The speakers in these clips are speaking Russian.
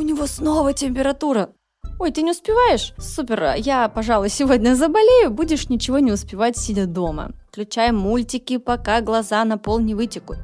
у него снова температура. Ой, ты не успеваешь? Супер, я, пожалуй, сегодня заболею, будешь ничего не успевать, сидя дома. Включаем мультики, пока глаза на пол не вытекут.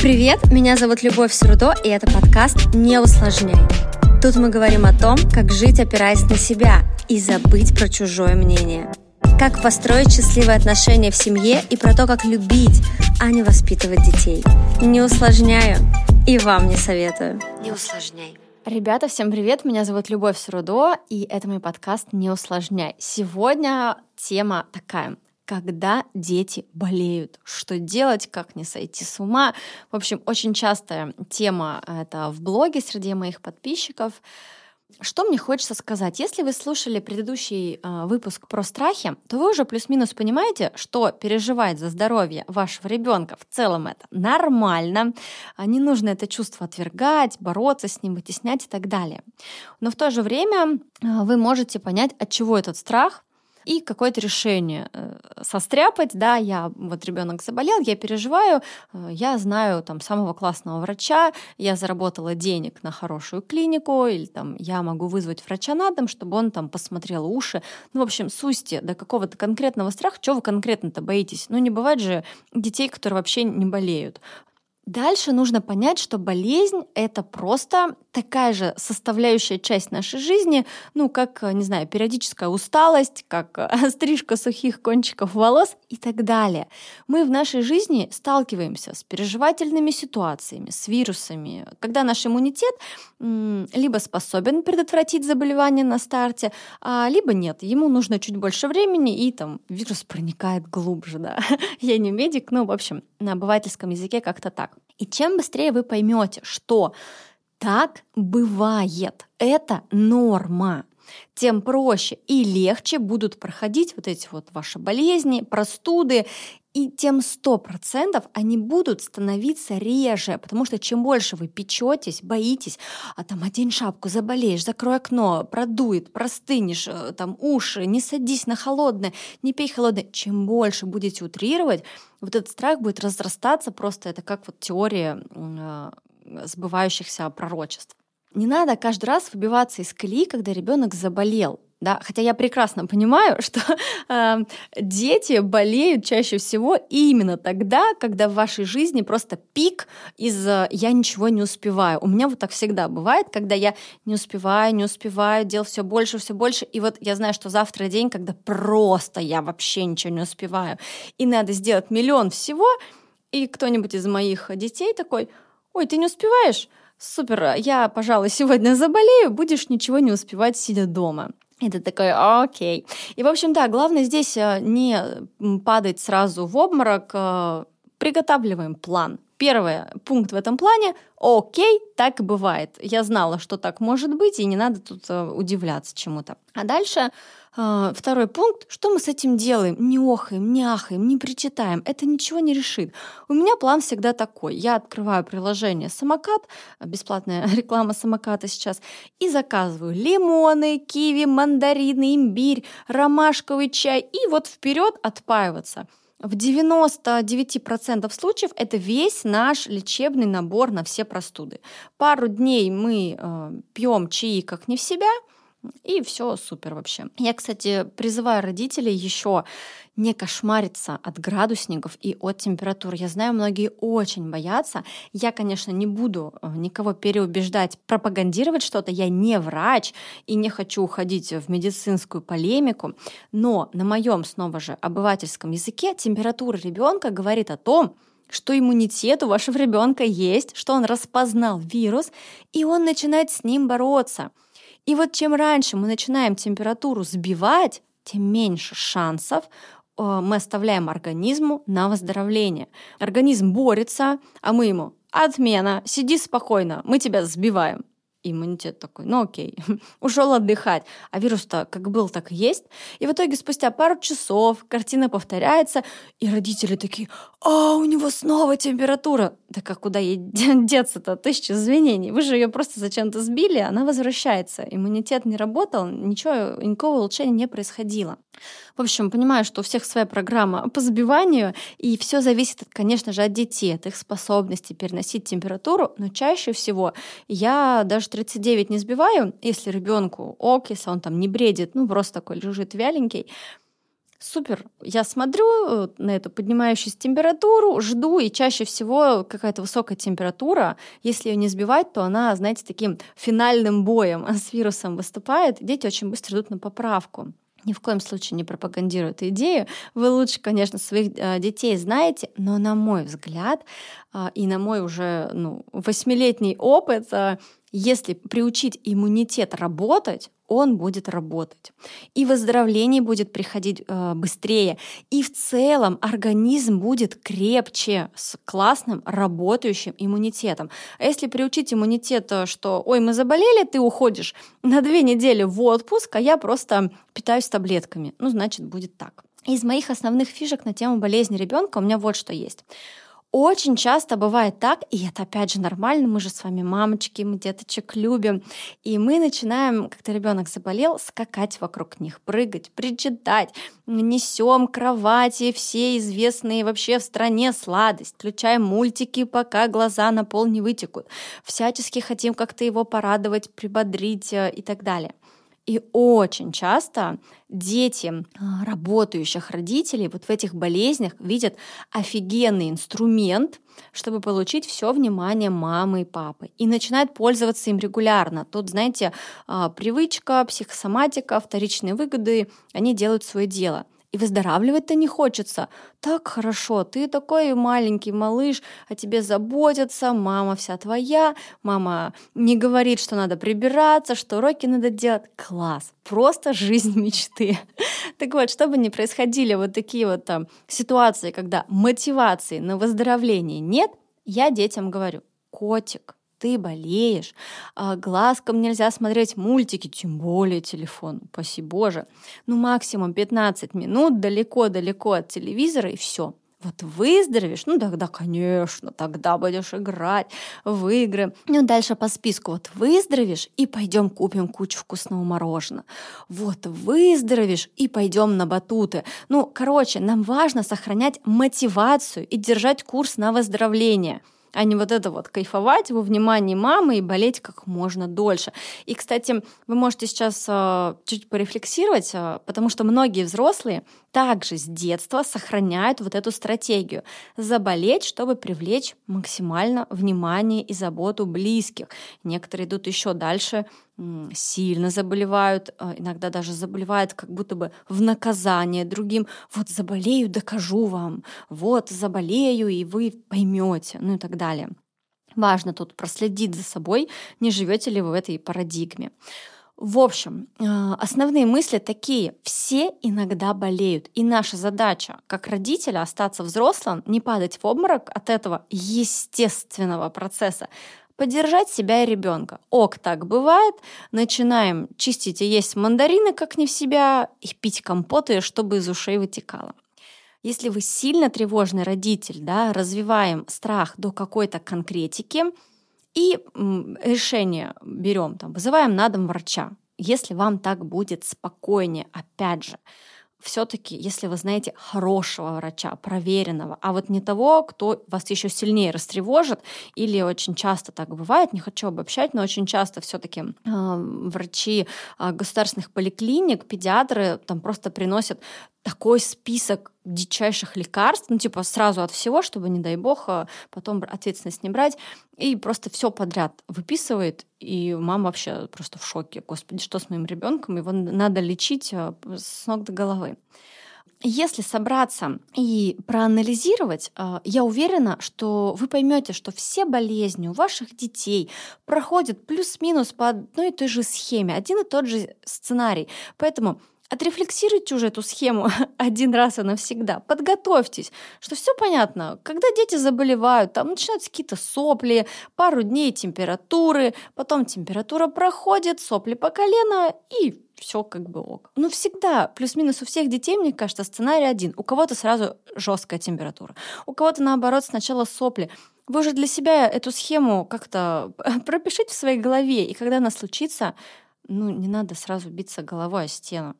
Привет, меня зовут Любовь Срудо, и это подкаст «Не усложняй». Тут мы говорим о том, как жить, опираясь на себя, и забыть про чужое мнение. Как построить счастливые отношения в семье и про то, как любить, а не воспитывать детей. Не усложняю и вам не советую. Не усложняй. Ребята, всем привет! Меня зовут Любовь Срудо, и это мой подкаст «Не усложняй». Сегодня тема такая когда дети болеют. Что делать, как не сойти с ума. В общем, очень частая тема это в блоге среди моих подписчиков. Что мне хочется сказать? Если вы слушали предыдущий э, выпуск про страхи, то вы уже плюс-минус понимаете, что переживать за здоровье вашего ребенка в целом это нормально. А не нужно это чувство отвергать, бороться с ним, вытеснять и так далее. Но в то же время э, вы можете понять, от чего этот страх, и какое-то решение э, состряпать, да, я, вот ребенок заболел, я переживаю, э, я знаю там самого классного врача, я заработала денег на хорошую клинику, или там я могу вызвать врача на дом, чтобы он там посмотрел уши. Ну, в общем, сусти до какого-то конкретного страха, чего вы конкретно-то боитесь? Ну, не бывает же детей, которые вообще не болеют. Дальше нужно понять, что болезнь — это просто такая же составляющая часть нашей жизни, ну, как, не знаю, периодическая усталость, как стрижка сухих кончиков волос и так далее. Мы в нашей жизни сталкиваемся с переживательными ситуациями, с вирусами, когда наш иммунитет либо способен предотвратить заболевание на старте, а, либо нет, ему нужно чуть больше времени, и там вирус проникает глубже, да. Я не медик, но, в общем, на обывательском языке как-то так. И чем быстрее вы поймете, что так бывает, это норма, тем проще и легче будут проходить вот эти вот ваши болезни, простуды, и тем сто процентов они будут становиться реже, потому что чем больше вы печетесь, боитесь, а там одень шапку, заболеешь, закрой окно, продует, простынешь, э, там уши, не садись на холодное, не пей холодное. Чем больше будете утрировать, вот этот страх будет разрастаться, просто это как вот теория э, сбывающихся пророчеств. Не надо каждый раз выбиваться из колеи, когда ребенок заболел. Да, хотя я прекрасно понимаю, что э, дети болеют чаще всего именно тогда, когда в вашей жизни просто пик из я ничего не успеваю. У меня вот так всегда бывает, когда я не успеваю, не успеваю, дел все больше, все больше, и вот я знаю, что завтра день, когда просто я вообще ничего не успеваю, и надо сделать миллион всего, и кто-нибудь из моих детей такой, ой, ты не успеваешь? Супер, я, пожалуй, сегодня заболею, будешь ничего не успевать, сидя дома. Ты такой, окей. И, в общем, да, главное здесь э, не падать сразу в обморок, э, приготавливаем план. Первый пункт в этом плане – окей, так бывает. Я знала, что так может быть, и не надо тут э, удивляться чему-то. А дальше а, второй пункт, что мы с этим делаем? Не охаем, не ахаем, не причитаем. Это ничего не решит. У меня план всегда такой. Я открываю приложение «Самокат», бесплатная реклама «Самоката» сейчас, и заказываю лимоны, киви, мандарины, имбирь, ромашковый чай, и вот вперед отпаиваться. В 99% случаев это весь наш лечебный набор на все простуды. Пару дней мы э, пьем чаи как не в себя – и все супер вообще. Я, кстати, призываю родителей еще не кошмариться от градусников и от температур. Я знаю, многие очень боятся. Я, конечно, не буду э, никого переубеждать, пропагандировать что-то. Я не врач и не хочу уходить в медицинскую полемику. Но на моем, снова же, обывательском языке температура ребенка говорит о том, что иммунитет у вашего ребенка есть, что он распознал вирус, и он начинает с ним бороться. И вот чем раньше мы начинаем температуру сбивать, тем меньше шансов э, мы оставляем организму на выздоровление. Организм борется, а мы ему отмена, сиди спокойно, мы тебя сбиваем иммунитет такой, ну окей, ушел отдыхать. А вирус-то как был, так и есть. И в итоге спустя пару часов картина повторяется, и родители такие, а, у него снова температура. Да как куда ей деться-то? Тысяча извинений. Вы же ее просто зачем-то сбили, она возвращается. Иммунитет не работал, ничего, никакого улучшения не происходило. В общем, понимаю, что у всех своя программа по забиванию, и все зависит, конечно же, от детей, от их способности переносить температуру, но чаще всего я даже 39 не сбиваю, если ребенку ок, если он там не бредит, ну просто такой лежит вяленький, Супер. Я смотрю на эту поднимающуюся температуру, жду, и чаще всего какая-то высокая температура, если ее не сбивать, то она, знаете, таким финальным боем с вирусом выступает. Дети очень быстро идут на поправку ни в коем случае не пропагандирую эту идею. Вы лучше, конечно, своих э, детей знаете, но на мой взгляд э, и на мой уже ну, восьмилетний опыт, э, если приучить иммунитет работать, он будет работать. И выздоровление будет приходить э, быстрее. И в целом организм будет крепче с классным работающим иммунитетом. А если приучить иммунитет, э, что «Ой, мы заболели, ты уходишь на две недели в отпуск, а я просто питаюсь таблетками», ну, значит, будет так. Из моих основных фишек на тему болезни ребенка у меня вот что есть. Очень часто бывает так, и это опять же нормально, мы же с вами мамочки, мы деточек любим, и мы начинаем, когда ребенок заболел, скакать вокруг них, прыгать, причитать, несем кровати, все известные вообще в стране сладость, включаем мультики, пока глаза на пол не вытекут, всячески хотим как-то его порадовать, прибодрить э, и так далее. И очень часто дети а, работающих родителей вот в этих болезнях видят офигенный инструмент, чтобы получить все внимание мамы и папы. И начинают пользоваться им регулярно. Тут, знаете, а, привычка, психосоматика, вторичные выгоды, они делают свое дело. И выздоравливать-то не хочется. Так хорошо, ты такой маленький малыш, о тебе заботятся, мама вся твоя, мама не говорит, что надо прибираться, что уроки надо делать. Класс, просто жизнь мечты. Так вот, чтобы не происходили вот такие вот там ситуации, когда мотивации на выздоровление нет, я детям говорю, котик, ты болеешь, а глазком нельзя смотреть мультики, тем более телефон, спаси боже. Ну, максимум 15 минут далеко-далеко от телевизора и все. Вот выздоровеешь, ну тогда, конечно, тогда будешь играть в игры. Ну, дальше по списку. Вот выздоровеешь и пойдем купим кучу вкусного мороженого. Вот выздоровеешь и пойдем на батуты. Ну, короче, нам важно сохранять мотивацию и держать курс на выздоровление а не вот это вот кайфовать во внимании мамы и болеть как можно дольше. И, кстати, вы можете сейчас э, чуть порефлексировать, э, потому что многие взрослые также с детства сохраняют вот эту стратегию заболеть, чтобы привлечь максимально внимание и заботу близких. Некоторые идут еще дальше, сильно заболевают, а, иногда даже заболевают как будто бы в наказание другим. Вот заболею, докажу вам. Вот заболею, и вы поймете, ну и так далее. Важно тут проследить за собой, не живете ли вы в этой парадигме. В общем, а, основные мысли такие. Все иногда болеют. И наша задача, как родителя, остаться взрослым, не падать в обморок от этого естественного процесса, поддержать себя и ребенка. Ок, так бывает. Начинаем чистить и есть мандарины, как не в себя, и пить компоты, чтобы из ушей вытекало. Если вы сильно тревожный родитель, да, развиваем страх до какой-то конкретики и решение берем, там, вызываем на дом врача. Если вам так будет спокойнее, опять же, все-таки, если вы знаете хорошего врача, проверенного, а вот не того, кто вас еще сильнее растревожит, или очень часто так бывает, не хочу обобщать, но очень часто все-таки э, врачи э, государственных поликлиник, педиатры там просто приносят такой список дичайших лекарств, ну, типа, сразу от всего, чтобы, не дай бог, а, потом ответственность не брать, и просто все подряд выписывает, и мама вообще просто в шоке. Господи, что с моим ребенком? Его надо лечить а, с ног до головы. Если собраться и проанализировать, а, я уверена, что вы поймете, что все болезни у ваших детей проходят плюс-минус по одной и той же схеме, один и тот же сценарий. Поэтому Отрефлексируйте уже эту схему один раз и навсегда. Подготовьтесь, что все понятно. Когда дети заболевают, там начинаются какие-то сопли, пару дней температуры, потом температура проходит, сопли по колено и все как бы ок. Но всегда, плюс-минус у всех детей, мне кажется, сценарий один. У кого-то сразу жесткая температура, у кого-то наоборот сначала сопли. Вы же для себя эту схему как-то пропишите в своей голове, и когда она случится, ну, не надо сразу биться головой о стену.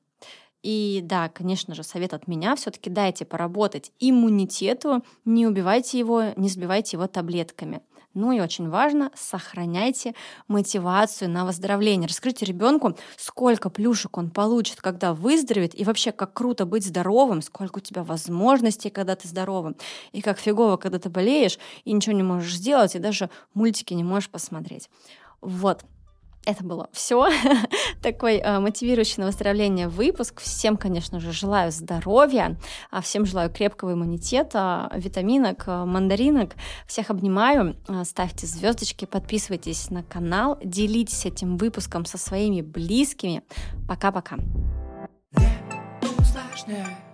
И да, конечно же, совет от меня все-таки дайте поработать иммунитету, не убивайте его, не сбивайте его таблетками. Ну и очень важно, сохраняйте мотивацию на выздоровление. Расскажите ребенку, сколько плюшек он получит, когда выздоровеет, и вообще, как круто быть здоровым, сколько у тебя возможностей, когда ты здоровым, и как фигово, когда ты болеешь, и ничего не можешь сделать, и даже мультики не можешь посмотреть. Вот, это было все. Такой э, мотивирующий на выздоровление выпуск. Всем, конечно же, желаю здоровья, а всем желаю крепкого иммунитета, витаминок, э, мандаринок. Всех обнимаю. Э, ставьте звездочки, подписывайтесь на канал, делитесь этим выпуском со своими близкими. Пока-пока. Не